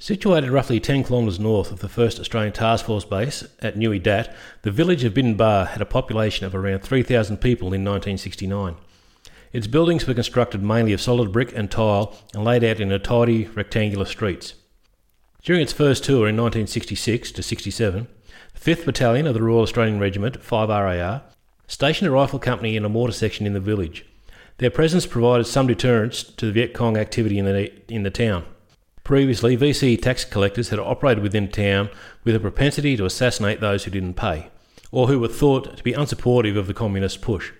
Situated roughly 10 kilometres north of the first Australian Task Force base at Nui Dat, the village of Binh Ba had a population of around 3,000 people in 1969. Its buildings were constructed mainly of solid brick and tile and laid out in a tidy rectangular streets. During its first tour in 1966 to 67, the 5th Battalion of the Royal Australian Regiment, 5 RAR, stationed a rifle company in a mortar section in the village. Their presence provided some deterrence to the Viet Cong activity in the, in the town. Previously, VC tax collectors had operated within town with a propensity to assassinate those who didn't pay, or who were thought to be unsupportive of the communist push.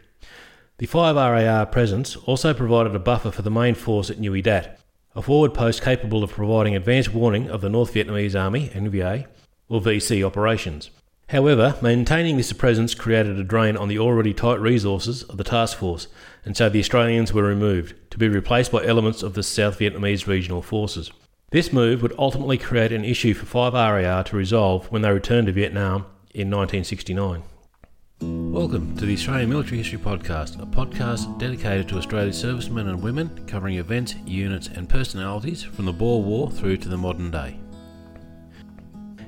The 5 RAR presence also provided a buffer for the main force at Nui Dat, a forward post capable of providing advance warning of the North Vietnamese Army, NVA, or VC operations. However, maintaining this presence created a drain on the already tight resources of the task force, and so the Australians were removed, to be replaced by elements of the South Vietnamese regional forces. This move would ultimately create an issue for 5 RAR to resolve when they returned to Vietnam in 1969. Welcome to the Australian Military History Podcast, a podcast dedicated to Australia's servicemen and women, covering events, units, and personalities from the Boer War through to the modern day.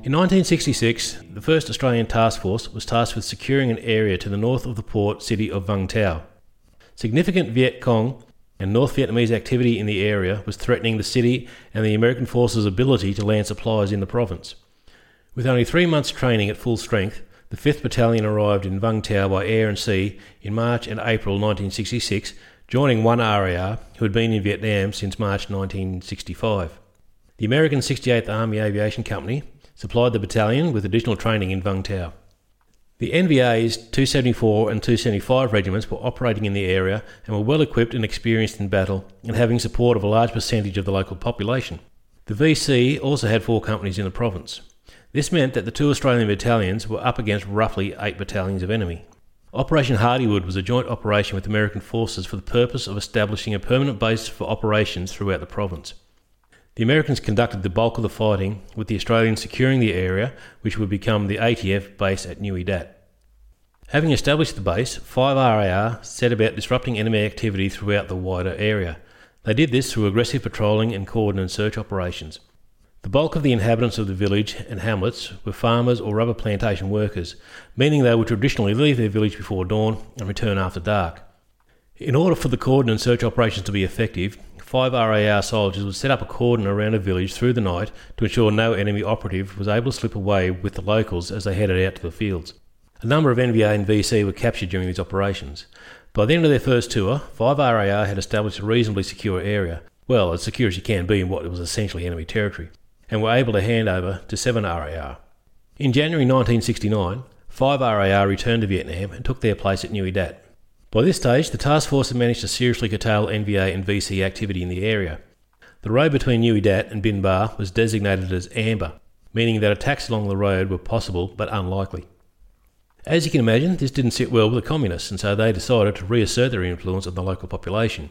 In 1966, the 1st Australian Task Force was tasked with securing an area to the north of the port city of Vung Tau. Significant Viet Cong and North Vietnamese activity in the area was threatening the city and the American forces' ability to land supplies in the province. With only three months' training at full strength, the 5th Battalion arrived in Vung Tau by air and sea in March and April 1966, joining 1 RAR, who had been in Vietnam since March 1965. The American 68th Army Aviation Company supplied the battalion with additional training in Vung Tau. The NVA's 274 and 275 regiments were operating in the area and were well equipped and experienced in battle and having support of a large percentage of the local population. The VC also had four companies in the province. This meant that the two Australian battalions were up against roughly eight battalions of enemy. Operation Hardihood was a joint operation with American forces for the purpose of establishing a permanent base for operations throughout the province. The Americans conducted the bulk of the fighting, with the Australians securing the area, which would become the ATF base at Nui Dat. Having established the base, 5 RAR set about disrupting enemy activity throughout the wider area. They did this through aggressive patrolling and coordinated search operations. The bulk of the inhabitants of the village and hamlets were farmers or rubber plantation workers, meaning they would traditionally leave their village before dawn and return after dark. In order for the cordon and search operations to be effective, five RAR soldiers would set up a cordon around a village through the night to ensure no enemy operative was able to slip away with the locals as they headed out to the fields. A number of NVA and VC were captured during these operations. By the end of their first tour, 5 RAR had established a reasonably secure area, well, as secure as you can be in what was essentially enemy territory and were able to hand over to 7 RAR. In January 1969, 5 RAR returned to Vietnam and took their place at Nui Dat. By this stage, the task force had managed to seriously curtail NVA and VC activity in the area. The road between Nui Dat and Binh Ba was designated as amber, meaning that attacks along the road were possible but unlikely. As you can imagine, this didn't sit well with the communists, and so they decided to reassert their influence on the local population.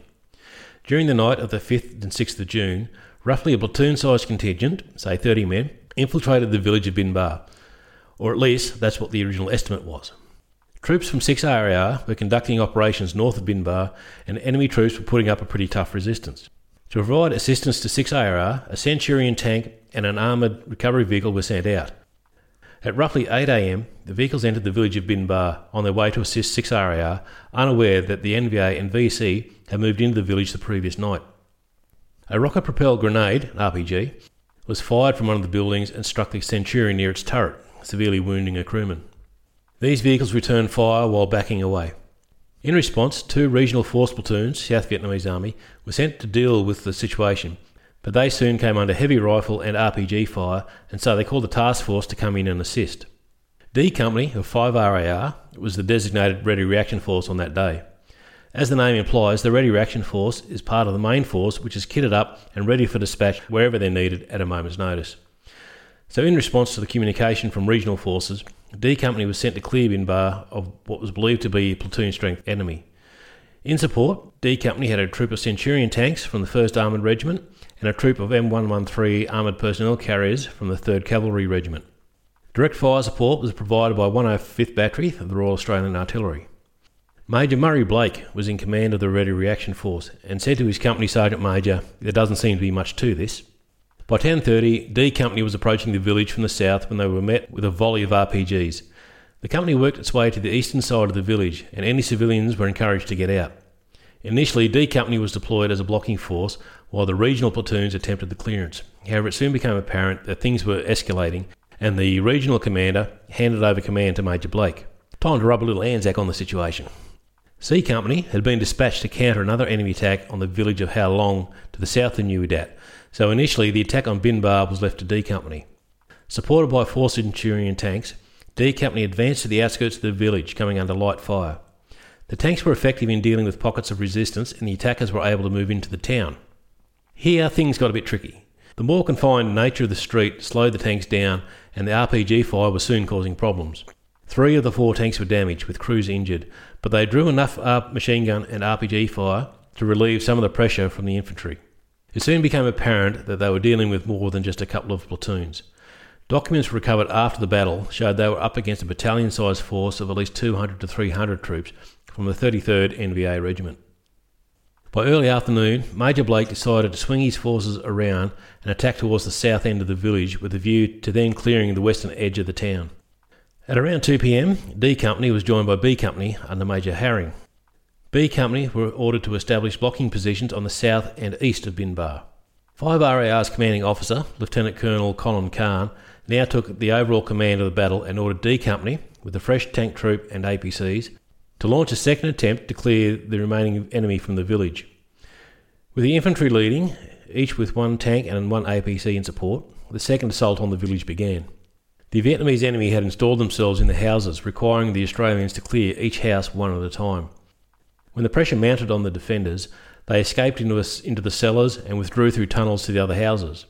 During the night of the 5th and 6th of June, Roughly a platoon sized contingent, say 30 men, infiltrated the village of Binh Ba, or at least that's what the original estimate was. Troops from 6 RAR were conducting operations north of Binh Ba, and enemy troops were putting up a pretty tough resistance. To provide assistance to 6 RAR, a Centurion tank and an armoured recovery vehicle were sent out. At roughly 8am, the vehicles entered the village of Binh Ba on their way to assist 6 RAR, unaware that the NVA and VC had moved into the village the previous night. A rocket propelled grenade, RPG, was fired from one of the buildings and struck the Centurion near its turret, severely wounding a crewman. These vehicles returned fire while backing away. In response, two regional force platoons, South Vietnamese Army, were sent to deal with the situation, but they soon came under heavy rifle and RPG fire, and so they called the task force to come in and assist. D Company of 5 RAR was the designated Ready Reaction Force on that day. As the name implies, the Ready Reaction Force is part of the main force which is kitted up and ready for dispatch wherever they're needed at a moment's notice. So, in response to the communication from regional forces, D Company was sent to clear Binh Ba of what was believed to be platoon strength enemy. In support, D Company had a troop of Centurion tanks from the 1st Armoured Regiment and a troop of M113 armoured personnel carriers from the 3rd Cavalry Regiment. Direct fire support was provided by 105th Battery of the Royal Australian Artillery. Major Murray Blake was in command of the Ready Reaction Force and said to his company sergeant major, "There doesn't seem to be much to this." By 10:30, D Company was approaching the village from the south when they were met with a volley of RPGs. The company worked its way to the eastern side of the village, and any civilians were encouraged to get out. Initially, D Company was deployed as a blocking force, while the regional platoons attempted the clearance. However, it soon became apparent that things were escalating, and the regional commander handed over command to Major Blake. Time to rub a little Anzac on the situation. C Company had been dispatched to counter another enemy attack on the village of Hoa Long to the south of Nui Dat, so initially the attack on Binh Ba was left to D Company. Supported by four Centurion tanks, D Company advanced to the outskirts of the village, coming under light fire. The tanks were effective in dealing with pockets of resistance, and the attackers were able to move into the town. Here things got a bit tricky. The more confined nature of the street slowed the tanks down, and the RPG fire was soon causing problems. Three of the four tanks were damaged, with crews injured, but they drew enough uh, machine gun and RPG fire to relieve some of the pressure from the infantry. It soon became apparent that they were dealing with more than just a couple of platoons. Documents recovered after the battle showed they were up against a battalion sized force of at least 200 to 300 troops from the 33rd NVA Regiment. By early afternoon, Major Blake decided to swing his forces around and attack towards the south end of the village with a view to then clearing the western edge of the town. At around 2 pm, D Company was joined by B Company under Major Haring. B Company were ordered to establish blocking positions on the south and east of Binh Ba. 5 RAR's commanding officer, Lieutenant Colonel Colin Khan, now took the overall command of the battle and ordered D Company, with the fresh tank troop and APCs, to launch a second attempt to clear the remaining enemy from the village. With the infantry leading, each with one tank and one APC in support, the second assault on the village began. The Vietnamese enemy had installed themselves in the houses, requiring the Australians to clear each house one at a time. When the pressure mounted on the defenders, they escaped into, a, into the cellars and withdrew through tunnels to the other houses.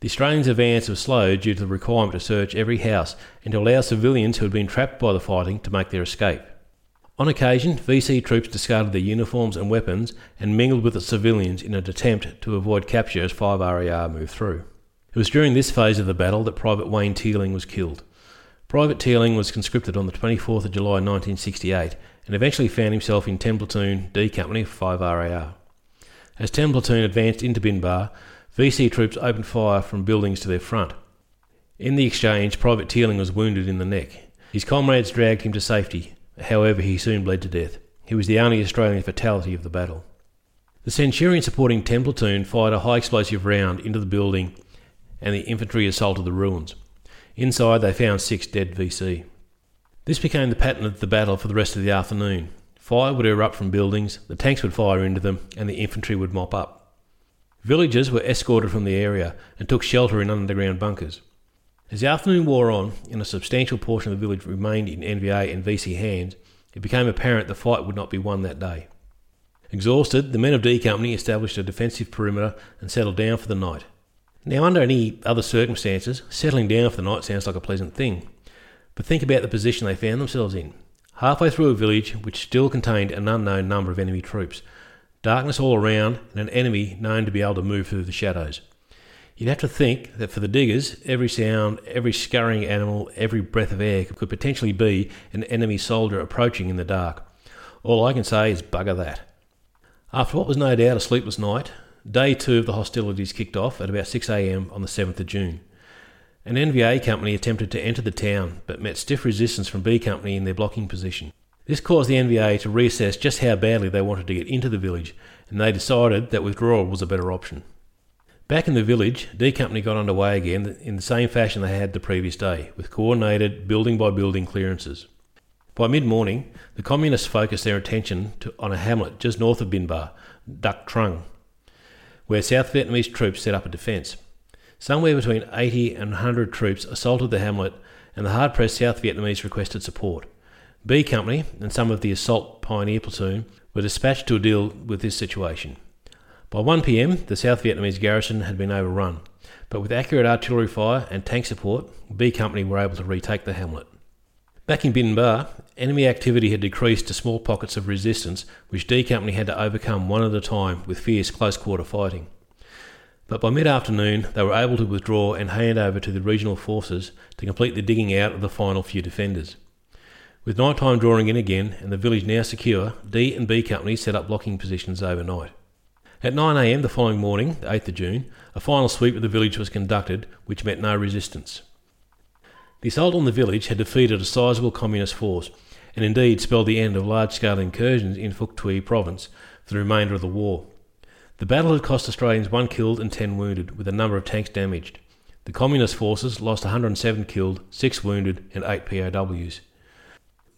The Australians' advance was slow due to the requirement to search every house and to allow civilians who had been trapped by the fighting to make their escape. On occasion, VC troops discarded their uniforms and weapons and mingled with the civilians in an attempt to avoid capture as 5 RAR moved through. It was during this phase of the battle that Private Wayne Teeling was killed. Private Teeling was conscripted on the 24th of July 1968 and eventually found himself in 10 Platoon D Company 5 RAR. As 10 Platoon advanced into Binh Ba, VC troops opened fire from buildings to their front. In the exchange, Private Teeling was wounded in the neck. His comrades dragged him to safety, however, he soon bled to death. He was the only Australian fatality of the battle. The Centurion supporting 10 Platoon fired a high explosive round into the building and the infantry assaulted the ruins. Inside, they found six dead VC. This became the pattern of the battle for the rest of the afternoon. Fire would erupt from buildings, the tanks would fire into them, and the infantry would mop up. Villagers were escorted from the area and took shelter in underground bunkers. As the afternoon wore on and a substantial portion of the village remained in NVA and VC hands, it became apparent the fight would not be won that day. Exhausted, the men of D Company established a defensive perimeter and settled down for the night. Now, under any other circumstances, settling down for the night sounds like a pleasant thing. But think about the position they found themselves in. Halfway through a village which still contained an unknown number of enemy troops, darkness all around, and an enemy known to be able to move through the shadows. You'd have to think that for the diggers, every sound, every scurrying animal, every breath of air could potentially be an enemy soldier approaching in the dark. All I can say is bugger that. After what was no doubt a sleepless night, Day two of the hostilities kicked off at about 6am on the 7th of June. An NVA company attempted to enter the town but met stiff resistance from B Company in their blocking position. This caused the NVA to reassess just how badly they wanted to get into the village, and they decided that withdrawal was a better option. Back in the village, D Company got underway again in the same fashion they had the previous day, with coordinated building by building clearances. By mid morning, the Communists focused their attention to, on a hamlet just north of Binh Ba, Duc Trung, where South Vietnamese troops set up a defence. Somewhere between 80 and 100 troops assaulted the hamlet, and the hard pressed South Vietnamese requested support. B Company and some of the assault pioneer platoon were dispatched to deal with this situation. By 1 pm, the South Vietnamese garrison had been overrun, but with accurate artillery fire and tank support, B Company were able to retake the hamlet. Back in Binh Ba, enemy activity had decreased to small pockets of resistance, which D Company had to overcome one at a time with fierce close quarter fighting. But by mid afternoon, they were able to withdraw and hand over to the regional forces to complete the digging out of the final few defenders. With night time drawing in again and the village now secure, D and B companies set up blocking positions overnight. At 9am the following morning, the 8th of June, a final sweep of the village was conducted, which met no resistance. The assault on the village had defeated a sizable communist force, and indeed spelled the end of large scale incursions in Phuoc Tuy province for the remainder of the war. The battle had cost Australians one killed and ten wounded, with a number of tanks damaged. The communist forces lost 107 killed, 6 wounded, and 8 POWs.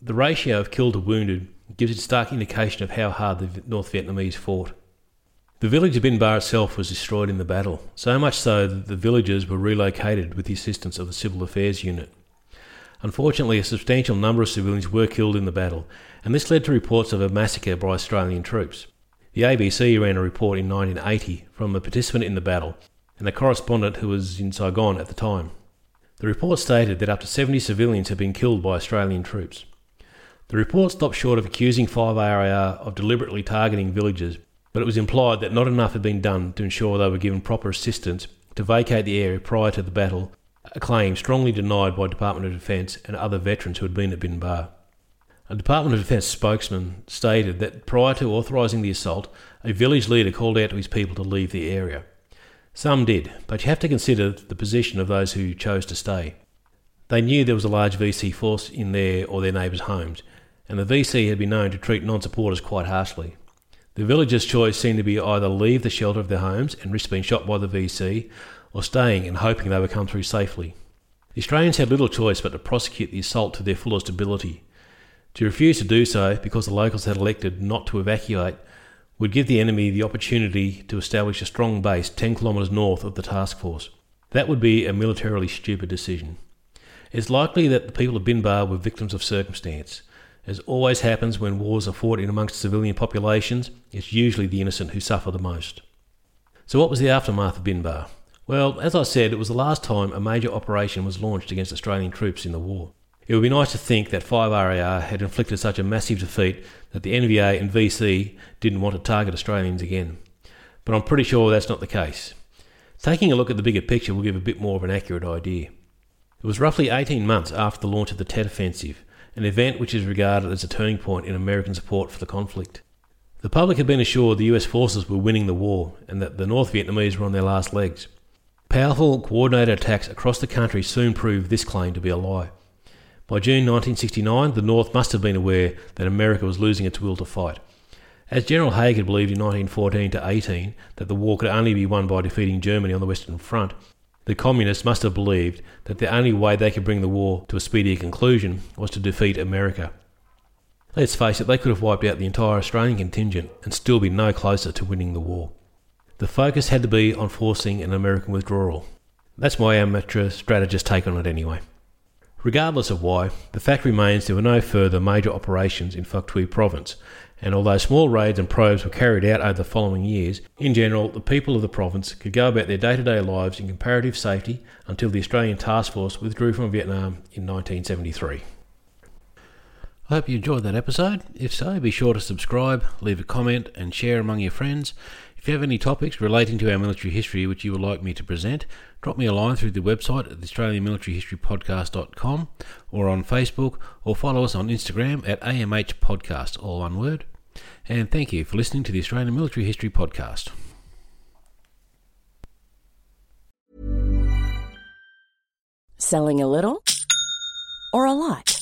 The ratio of killed to wounded gives a stark indication of how hard the North Vietnamese fought. The village of Binh Ba itself was destroyed in the battle, so much so that the villagers were relocated with the assistance of the Civil Affairs Unit. Unfortunately, a substantial number of civilians were killed in the battle, and this led to reports of a massacre by Australian troops. The ABC ran a report in 1980 from a participant in the battle and a correspondent who was in Saigon at the time. The report stated that up to 70 civilians had been killed by Australian troops. The report stopped short of accusing 5RAR of deliberately targeting villagers, but it was implied that not enough had been done to ensure they were given proper assistance to vacate the area prior to the battle, a claim strongly denied by Department of Defence and other veterans who had been at Binh Ba. A Department of Defence spokesman stated that prior to authorising the assault, a village leader called out to his people to leave the area. Some did, but you have to consider the position of those who chose to stay. They knew there was a large VC force in their or their neighbours' homes, and the VC had been known to treat non supporters quite harshly. The villagers' choice seemed to be either leave the shelter of their homes and risk being shot by the VC, or staying and hoping they would come through safely. The Australians had little choice but to prosecute the assault to their fullest ability. To refuse to do so because the locals had elected not to evacuate would give the enemy the opportunity to establish a strong base 10 kilometres north of the task force. That would be a militarily stupid decision. It's likely that the people of Binh Ba were victims of circumstance. As always happens when wars are fought in amongst civilian populations, it's usually the innocent who suffer the most. So, what was the aftermath of Binh Ba? Well, as I said, it was the last time a major operation was launched against Australian troops in the war. It would be nice to think that 5RAR had inflicted such a massive defeat that the NVA and VC didn't want to target Australians again. But I'm pretty sure that's not the case. Taking a look at the bigger picture will give a bit more of an accurate idea. It was roughly 18 months after the launch of the Tet Offensive an event which is regarded as a turning point in American support for the conflict. The public had been assured the US forces were winning the war and that the North Vietnamese were on their last legs. Powerful, coordinated attacks across the country soon proved this claim to be a lie. By June 1969, the North must have been aware that America was losing its will to fight. As General Haig had believed in 1914 to 18 that the war could only be won by defeating Germany on the Western Front, the communists must have believed that the only way they could bring the war to a speedy conclusion was to defeat America. Let's face it, they could have wiped out the entire Australian contingent and still be no closer to winning the war. The focus had to be on forcing an American withdrawal. That's my amateur strategist take on it anyway. Regardless of why, the fact remains there were no further major operations in Tuy province, and although small raids and probes were carried out over the following years, in general, the people of the province could go about their day to day lives in comparative safety until the Australian Task Force withdrew from Vietnam in 1973. I hope you enjoyed that episode. If so, be sure to subscribe, leave a comment, and share among your friends. If you have any topics relating to our military history which you would like me to present, drop me a line through the website at the Australian Military History Podcast.com or on Facebook or follow us on Instagram at AMH Podcast, all one word. And thank you for listening to the Australian Military History Podcast. Selling a little or a lot?